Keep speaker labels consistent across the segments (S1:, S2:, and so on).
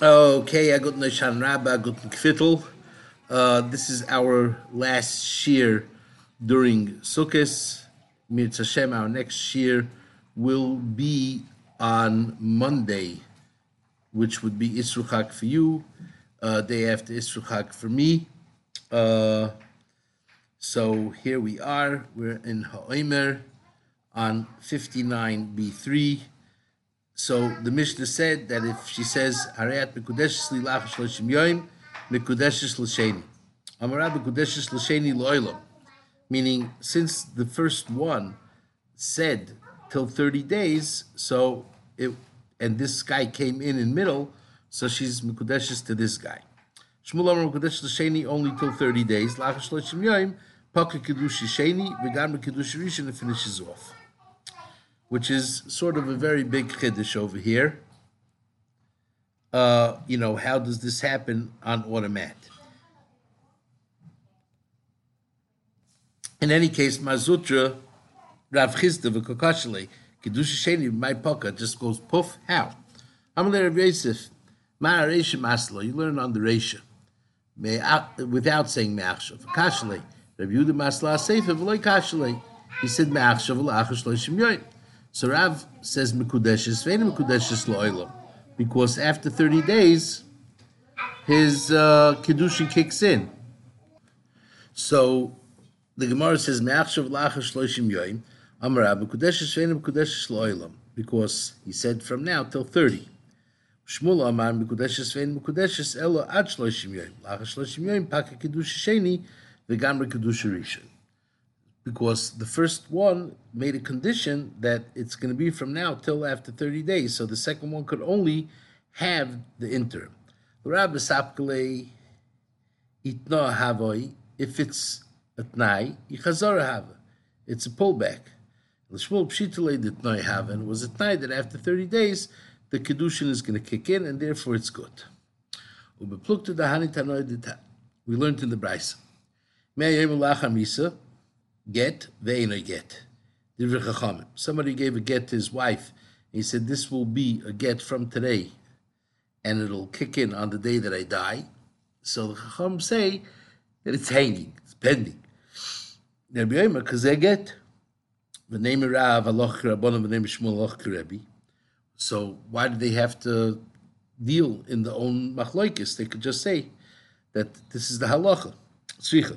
S1: Okay, a guten Shan Rabba, got Kvittel. Uh, this is our last year during Sukkot. Mirz Hashem, our next year will be on Monday, which would be Isruchak for you, uh, day after Isruchak for me. Uh, so here we are. We're in Ha'omer on 59b3. So the Mishnah said that if she says Harayat Mekudeshes Lilach Shloshim Yoim, Mekudeshes L'Sheni. Amarab Mekudeshes L'Sheni Lo'ilam. Meaning, since the first one said till 30 days, so it, and this guy came in in middle, so she's Mekudeshes to this guy. Shmuel Amar Mekudeshes L'Sheni only till 30 days. Lach Shloshim Yoim, Paka Kedushi Sheni, V'gam Kedushi Rishon, and finishes off which is sort of a very big chiddush over here. Uh, you know, how does this happen on automat? In any case, Mar Zutra, Rav Chisda, V'kokashale, Kedusha Sheni, my poka, just goes poof, how? Amalei Rav Yosef, Ma Reisha Maslo, you learn on the Reisha, without saying Me'achshav. Kashale, Rav Yehuda Masla Sefer, V'loi Kashale, he said Me'achshav, V'la'achash Loishim Yoyim. So Rav says Mekudeshes, Vein Mekudeshes Lo'ilam, because after 30 days, his uh, Kedushin kicks in. So the Gemara says, Me'achshav Lachash Loishim Yoim, Amar Rav, Mekudeshes Vein Mekudeshes Lo'ilam, because he said from now till 30. Shmuel Amar, Mekudeshes Vein Mekudeshes Elo Ad Shloishim Yoim, Lachash Loishim Yoim, Paka Kedusha Sheni, Vegamra Kedusha Rishon because the first one made a condition that it's going to be from now till after 30 days. So the second one could only have the interim. If it's a tnai, it's a pullback. And it was at tnai that after 30 days, the Kedushin is going to kick in, and therefore it's good. We learned in the Brisa get, ve'ena get. Somebody gave a get to his wife. He said, This will be a get from today, and it'll kick in on the day that I die. So the Chacham say that it's hanging, it's pending. Because they get the name of Rav, Aloch Rabbanim, the name of Shmuel Aloch Rebbe. So why do they have to deal in the own machloikis? They could just say that this is the halacha. Tzricha.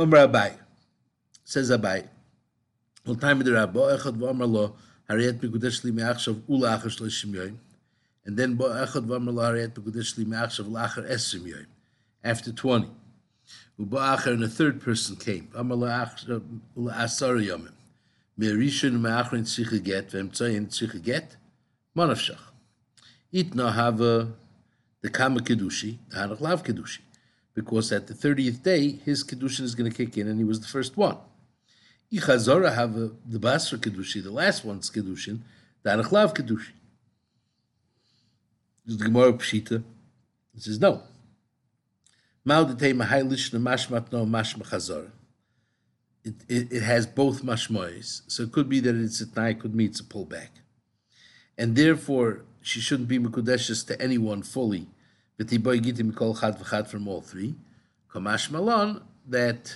S1: Umar Abai. Says Abai. All time the Rabbi, Echad v'amar lo, hariyat mekudesh li me'achshav ula achar shloshim yoyim. And then bo echad v'amar lo, hariyat mekudesh li me'achshav lachar esrim yoyim. After 20. Ubo achar, and a third person came. Amar lo achar asar yomim. Me'rishon me'achrin tzricha get, ve'emtzoyin tzricha get, manavshach. Itna hava the kama kedushi, hanach lav kedushi because at the 30th day, his Kedushin is going to kick in, and he was the first one. Ichazora have the Basra Kedushin, the last one's Kedushin, the Anachlav Kedushin. The Gemara Pshita it says, no. It, it, it has both mashmois. So it could be that it's a tnai, could be it's a pullback. And therefore, she shouldn't be mekudeshes to anyone fully from all three. Kamash Malon, that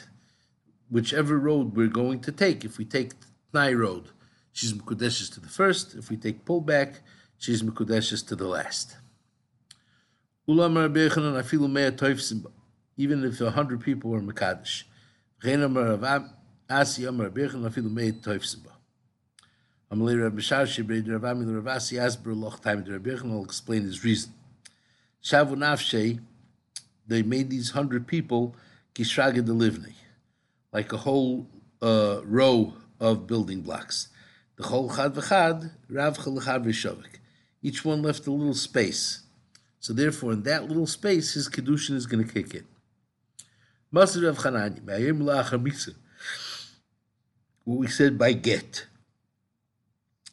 S1: whichever road we're going to take, if we take Tnai road, she's Mekudeshes to the first. If we take pullback, she's Mekudeshes to the last. Even if a hundred people were Mekadesh. Will explain his reason. Shavu Nafshe, they made these hundred people Kishraga Delivni, like a whole uh, row of building blocks. The whole Chad V'chad, Rav Chalachad V'shavik. Each one left a little space. So therefore, in that little space, his kedushin is going to kick in. Masir of Chanani, what we said by get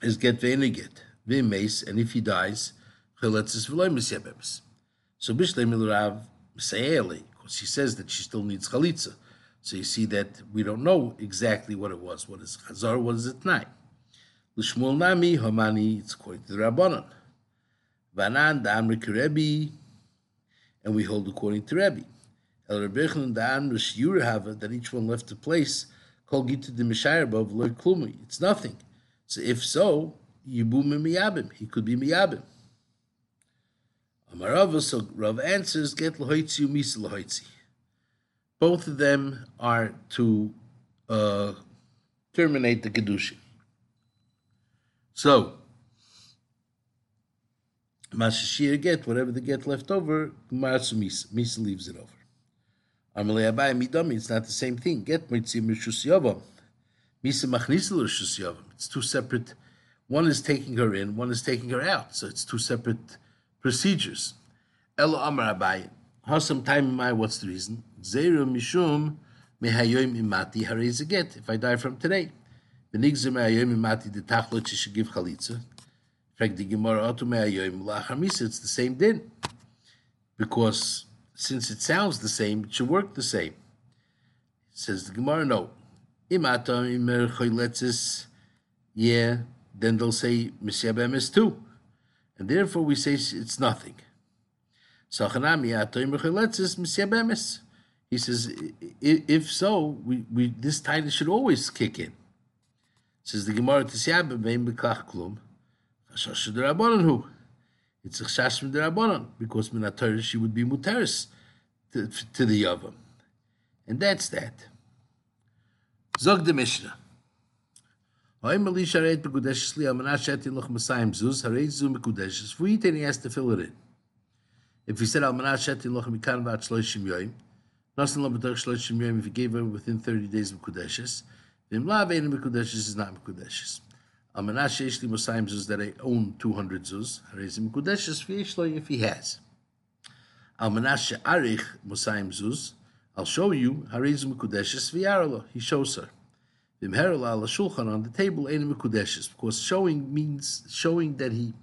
S1: is get ve'ene get v'meis, and if he dies, cheletzis v'loy misyabemis. So bishlei milurav sayeli, because he says that she still needs chalitza. So you see that we don't know exactly what it was. What is chazar? What is it night? L'shmuel nami hamani. It's according to the rabbanon. Vanan da'amri Rebbe, and we hold according to Rebbe. El Rebbeinu da'an Rish that each one left a place called Gita de Mishayarbov Lord Klumi. It's nothing. So if so, Yibu miyabim. He could be miyabim. Amarava, so Rav answers, get lahoitzi umisa lahoitzi. Both of them are to uh, terminate the kedusha. So, Mashashir get, whatever the get left over, Maratsu Misa. Misa leaves it over. Amalei Abai Midami, it's not the same thing. Get Mitzim Rishus Yavam. Misa Machnisel Rishus Yavam. It's two separate, one is taking her in, one is taking her out. So it's two separate procedures. Elo Amar Abai. Hasam time my, what's the reason? Zeru Mishum Mehayoim Imati Harei get. If I die from today. Benigzer Mehayoim Imati, the Tachlot, she should give Chalitza. It's the same din. Because since it sounds the same, it should work the same. Says the Gemara, no. Yeah, then they'll say Misyabemis too. And therefore we say it's nothing. Ah, he says, if so, we, we this title should always kick in. Says the Gemara, who? It's a chash from the Rabbanon because Torah she would be muteris to, to the Yavam. And that's that. Zog the Mishnah. If he said vat shloishim yoyim, nasan lo b'dach shloishim yoyim, if he gave her within 30 days of Kudeshes, ve'en Mekudeshes is not Mekudeshes. A menashe ishli mosayim zuz that I own 200 zuz. Harezim kudeshes v'yeshlo if he has. Al menashe arich mosayim zuz. I'll show you harezim kudeshes v'yaralo. He shows her. On the table because showing means showing that he.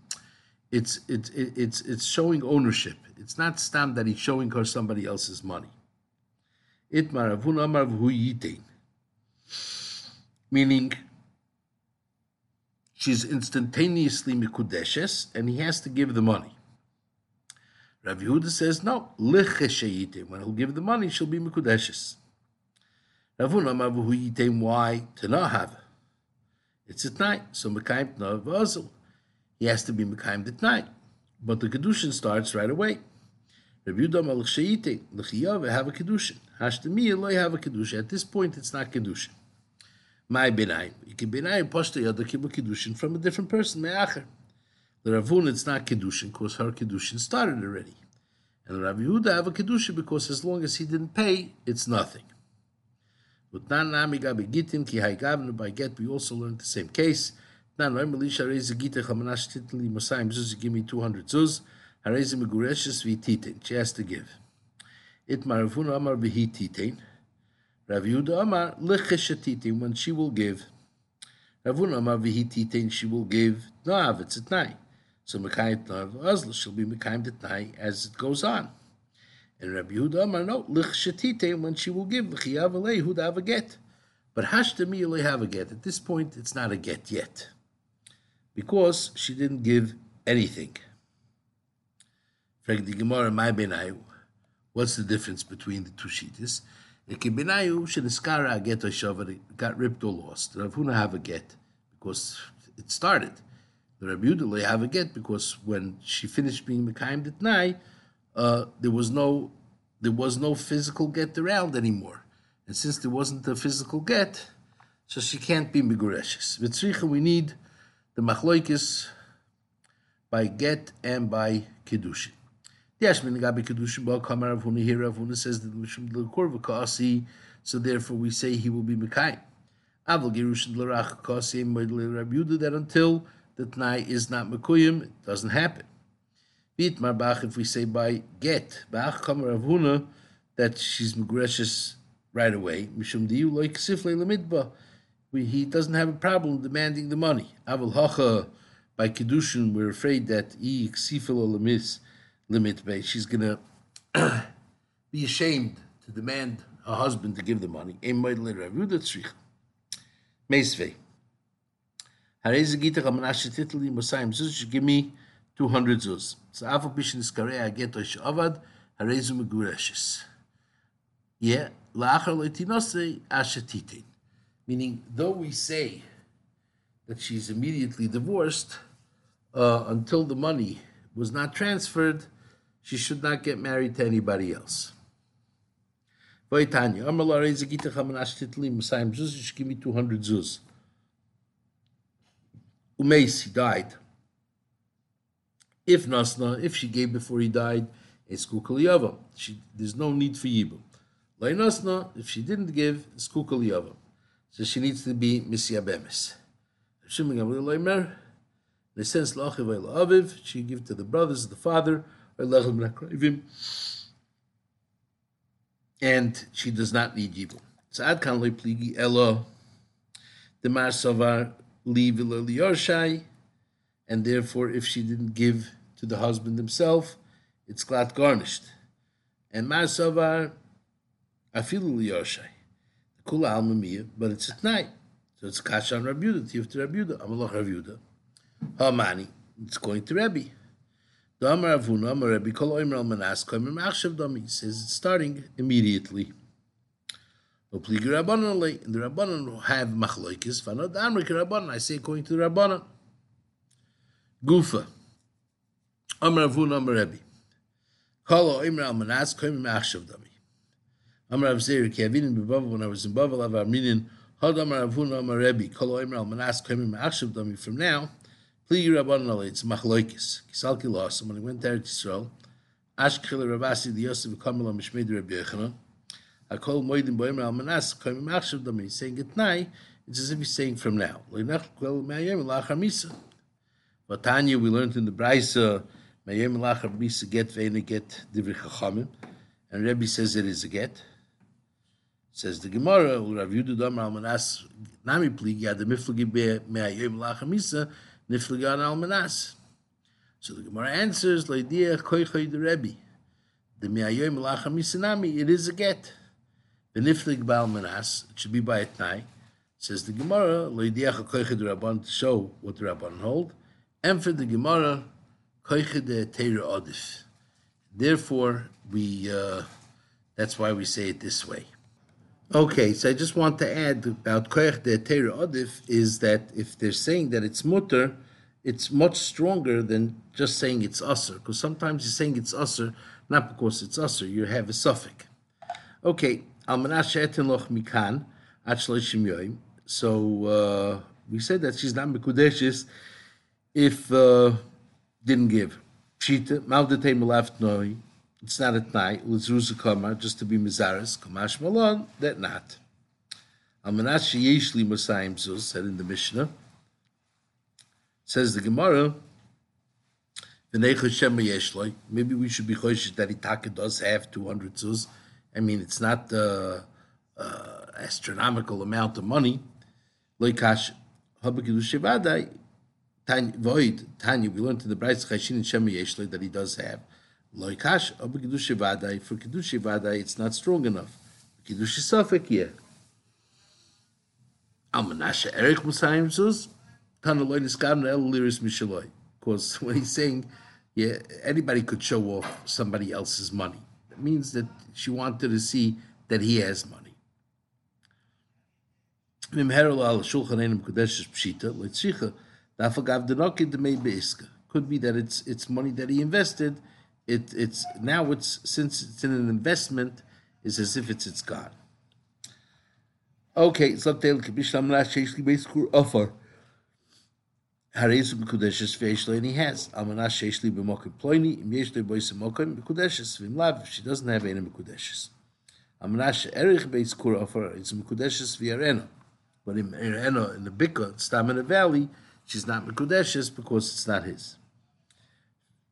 S1: It's it's it's it's showing ownership. It's not stam that he's showing her somebody else's money. Meaning she's instantaneously mikudeshes, and he has to give the money. Rav Yehuda says, no, when he'll give the money, she'll be mikudeshes. Rav Huna why? To not have It's at night, so Mekayim Tnav Vazel. He has to be Mekayim at night. But the Kedushin starts right away. Rav Yehuda Malach Sheyite, have a Kedushin. Hashtemiya lo have a Kedushin. At this point, it's not Kedushin. My benayim. You can benayim poshta yada kibbul kiddushin from a different person, me'acher. The Ravun, it's not kiddushin because her kiddushin started already. And Rav Yehuda have a kiddushin because as long as he didn't pay, it's nothing. But nami gabi gitin ki hay gavnu by get, we also learned the same case. Nan roim elisha reiz gita chamanash titli mosayim zuz, give me 200 zuz, harezi megureshes vi titin. She has to give. It maravun amar vihi titin. Rav Yehuda Amar lecheshatitin when she will give. Ravuna Amar vihititin she will give Na'av it's at night. So Mekayim Na'av Azla she'll be Mekayim at night as it goes on. And Rabbi Yehuda Amar no lecheshatitin when she will give L'chiyav Alei Huda have a get. But Hashtami Alei have a get. At this point it's not a get yet. Because she didn't give anything. Frag the Gemara, my benayu. What's the difference between the two sheets? The Kibinayu Shiniskara get a shavar got ripped or lost. Rav Huna have a get because it started. The Rabbi Yudale have a get because when she finished being Mekayim Ditnai, uh, there was no there was no physical get around anymore. And since there wasn't a physical get, so she can't be Megureshes. Vitzricha, we need the machloikis by get and by kiddushin. Yes, Gabi Kedushin Ba Kamar Avuna here Avuna says that Mishum L'Korva Kasi, so therefore we say he will be Mekayim. Aval Gerushin L'Rach Kasi Rabbi Yuda that until the Tnai is not Mekuyim, it doesn't happen. Beat Marbach if we say by get. Bach Kamer Avuna that she's Megreshis right away. Mishum Diu like Sifle Lamidba. He doesn't have a problem demanding the money. Aval Hacha by Kiddushin, we're afraid that E Sifle Lamis limit she's gonna be ashamed to demand her husband to give the money. Meisvei. Give me 200 zuz. So after bishin iskarei aget oish avad, harezu megureshes. Yeah, la'achar loitinose ashetitin. Meaning, though we say that she's immediately divorced, uh, until the money was not transferred, she should not get married to anybody else. Vaitanya, Amar Rezagita Chamanash Titli, Messiah Zuz, give me 200 zuz. Umeis, he died. If Nasna, if she gave before he died, it's Kukaliyava. There's no need for Yibum. Lai Nasna, if she didn't give, it's Kukaliyava. So she needs to be Misyabemis. In the sense, Aviv, she give to the brothers, the father, and she does not need Yibum. So Ad Kan Loi Pligi Elo, the Mar Savar, Li Yorshai, and therefore, if she didn't give to the husband himself, it's glat garnished. And Masavar Afilu. The Kula Almamiyah, but it's at night. So it's Kasha on Rabuda, Tif to Rabuda, Amalach Rabuda. Hamani, it's going to Rebbe. The Amar Avuna, Amar Rebbe, Kol Oimer Manas, Koimer Machshav Domi, says it's starting immediately. No pligi Rabbanon, and the Rabbanon have Machloikis, Vanod Amrik Rabbanon, I say according to the Rabbanon. Gufa. Amar Avun Amar Rebbe. Kalo Imra Al Manas Koim Machshav Dami. Amar Av Zeir Kevin in Bavel when I was in Bavel Av Arminian Had Amar Avun Amar Rebbe Kalo Imra Al Manas Koim Machshav Dami from now Pli Rabban Ali it's Machloikis Kisalki lost when he went there to Israel Ashkel Rabasi the Yosef Kamala Mishmed Rabbi Yochanan Akol Moedim Boimer Al Manas Koim Machshav Dami saying it nai it's as if he's saying from now. But Tanya we learned in the Brisa And Rebbe says it is a get. Says the Gemara, Rav Yudu Damar Almanas Nami Pligi Ad Miflagi Be Mayem Lachar Misa Niflagi Ad Almanas. So the Gemara answers Leidia Koichoy the Rebbe. The Mayem Lachar Misa Nami it is a get. The Niflig Balmanas it should be by a tnai. Says the Gemara Leidia Koichoy the Rabban to show what the Rabban hold, and for the Gemara. Therefore, we uh, that's why we say it this way. Okay, so I just want to add about koich de teira odif is that if they're saying that it's mutter, it's much stronger than just saying it's usser. Because sometimes you're saying it's usser, not because it's usser, you have a suffix. Okay, loch mikan So uh, we said that she's not mekudeshes if. Uh, didn't give. Pshita, Maldate left noi. It's not at night. Lizruza Kamar, just to be Mizaris. Kamash Malon, that not. Almanash Yeshli Masayim Zuz, said in the Mishnah. Says the Gemara, Maybe we should be choished that Itaka does have 200 zuz. I mean, it's not the uh, uh, astronomical amount of money. Loikash, Habakidushavadai, Tanya, void Tanya, we learned in the Bright Chashin and Shema Yeshle that he does have. Loikash, Abu Kiddush Vadai, for Kiddush Vadai, it's not strong enough. Kiddush Safek, yeah. Almanasha Eric Musayim Zuz, Tana Loy Niskar El Liris Mishaloi. Because when he's saying, yeah, anybody could show off somebody else's money. It means that she wanted to see that he has money. Mimherol al Shulchan Einem Kodesh Pshita, Leitzricha, could be that it's it's money that he invested. It it's now it's since it's in an investment, it's as if it's it's gone. Okay, so tell kibishlam la sheishli beiskur offer. Harezu b'kudeshes ve'eshlo, and he has. Amana sheishli b'mokim ploini, im yesh le bois mokim b'kudeshes, v'im lav, she doesn't have any b'kudeshes. Amana she'erich beiskur offer, it's b'kudeshes v'yareno. But in Ereno, in the Bika, Stam in the valley, she's not Mekudeshes because it's not his.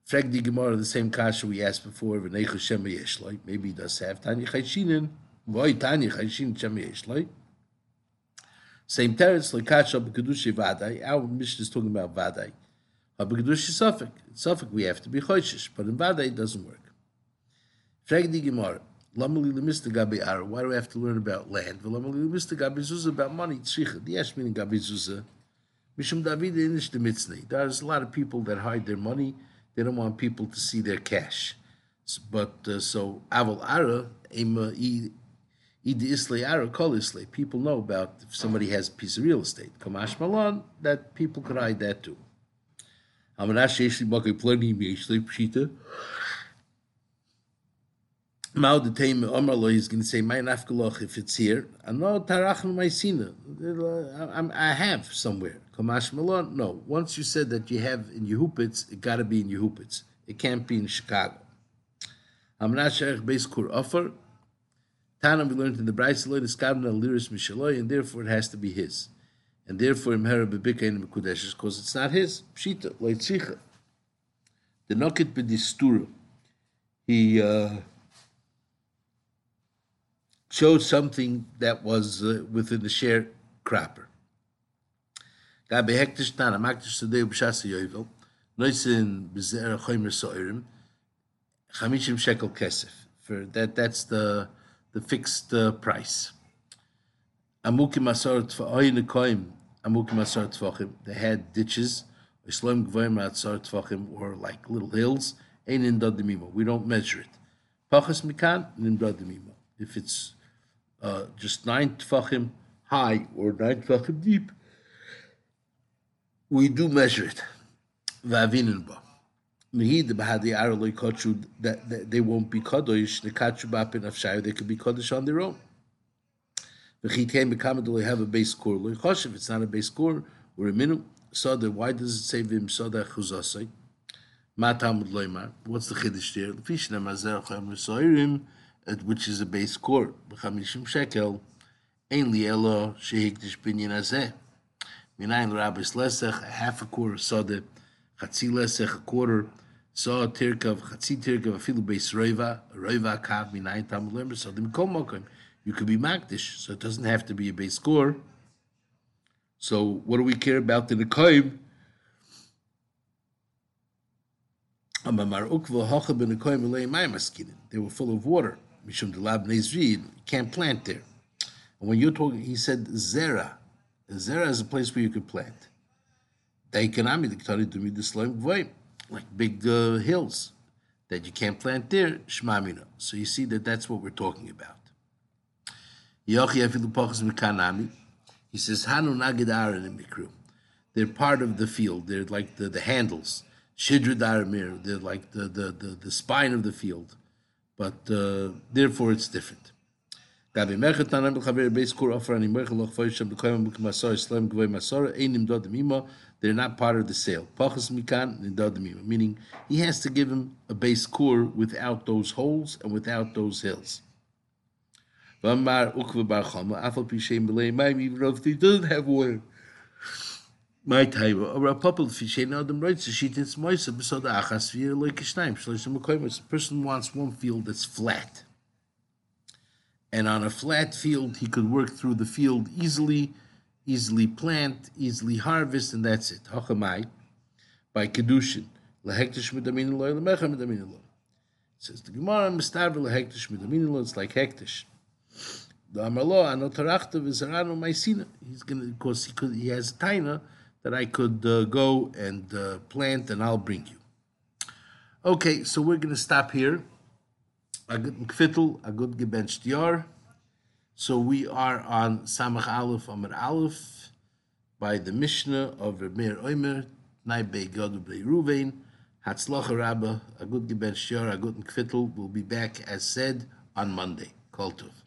S1: Frag the Gemara the same kasha we asked before. V'neichu shema yeshloi. Maybe he does have Tanya Chayshinin. Why Tanya Chayshin shema yeshloi? Same teretz like kasha b'kedushi vadai. Our mission is talking about vadai. B'kedushi suffik. Suffik we have to be choishish, but in vadai it doesn't work. Frag the Gemara. Lamali gabi ara. Why do we have to learn about land? V'lamali lemista gabi zuzah about money. Tzricha. The yesh meaning gabi zuzah. Mishum David inish the mitzni. There's a lot of people that hide their money. They don't want people to see their cash. But uh, so aval ara. People know about if somebody has a piece of real estate. Kamash malon that people could hide that too. Mao the Tame Omerlo is going to say, "My nafkaloch if it's here." I know tarachnu ma'isina. I have somewhere. Kamash Malon. No. Once you said that you have in Yehupitz, it got to be in Yehupitz. It can't be in Chicago. Amnat Sherech Beis Kur Offer. Tanam we learned in the Mishaloi, and therefore it has to be his. And therefore Imhera Bebika in Mekudeshes, because it's not his. Pshita, Leitzicha. The Nokit Bedisturu. He uh, showed something that was uh, within the share crapper. Choymer soirim, chamishim shekel kesef. For that, that's the the fixed uh, price. Amukim asar tfa'oyin koim, amukim tfachim. They had ditches, islam gvoim asar tfachim, or like little hills. Ein in. We don't measure it. Pachas mikan in. If it's uh, just nine tfachim high or nine tfachim deep, we do measure it. Kochu that they won't be kadosh. The b'apin afshayu they could be kadosh on their own. V'chit came b'kamadol have a beis kur. If it's not a beis kur, we're a minimum. Sada. Why does it say v'im sada chuzasai? Matamud loymar. What's the chiddush there? Fishna mazer chayim resoirim, which is a beis kur. B'chamishim shekel. Ein li elo shehikdish binyan azeh. Minayin rabbis lesech, a half a quarter sode, chatzi lesech, a quarter, so tirkav, chatzi tirkav, a filu beis roiva, a roiva kav, minayin tam lember, so dim mokim. You could be makdish, so it doesn't have to be a base score. So what do we care about the koim? They were full of water. You can't plant there. And when you're talking, he said zera. Zera is a place where you could plant. Daikanami, the Ketani to me the slime like big uh, hills that you can't plant there, Shmamina. So you see that that's what we're talking about. He says, Hanu Nagidar in Mikru. They're part of the field. They're like the, the handles. Shidra Daramir. They're like the, the, the, the spine of the field. But uh, therefore it's different. Gabi merchet tanan b'chaver beis kur offer ani merchet loch foyishem b'koyim b'kim masor islam gvei masor einim dod mimo. They're not part of the sale. Pachas mikan nidod mimo, meaning he has to give him a base kur without those holes and without those hills. V'amar ukva bar chama afal pishem b'lei mayim even if he doesn't have water. My time, or a couple of fish, now the right to sheet it's moisa, besod achas v'yer loy kishnaim, shloishim A person wants one field that's flat and on a flat field he could work through the field easily, easily plant, easily harvest, and that's it. Hachamai, by kedushin, lehektish medamin loy lemecha medamin loy. Says the Gemara, mistaver lehektish medamin loy. It's like hektish. The Amalo anotarachta v'zaranu ma'isina. He's gonna, because he could, he has taina that I could uh, go and uh, plant, and I'll bring you. Okay, so we're going to stop here a good kfittel, a good gebenched yar. So we are on Samach Aleph Amar Aleph by the Mishnah of Meir Oimer, Naibe Gadu Bey Ruvain, Hatzlacha Rabba, a good gebenched yar, a good kfittel. will be back as said on Monday. Kol Tov.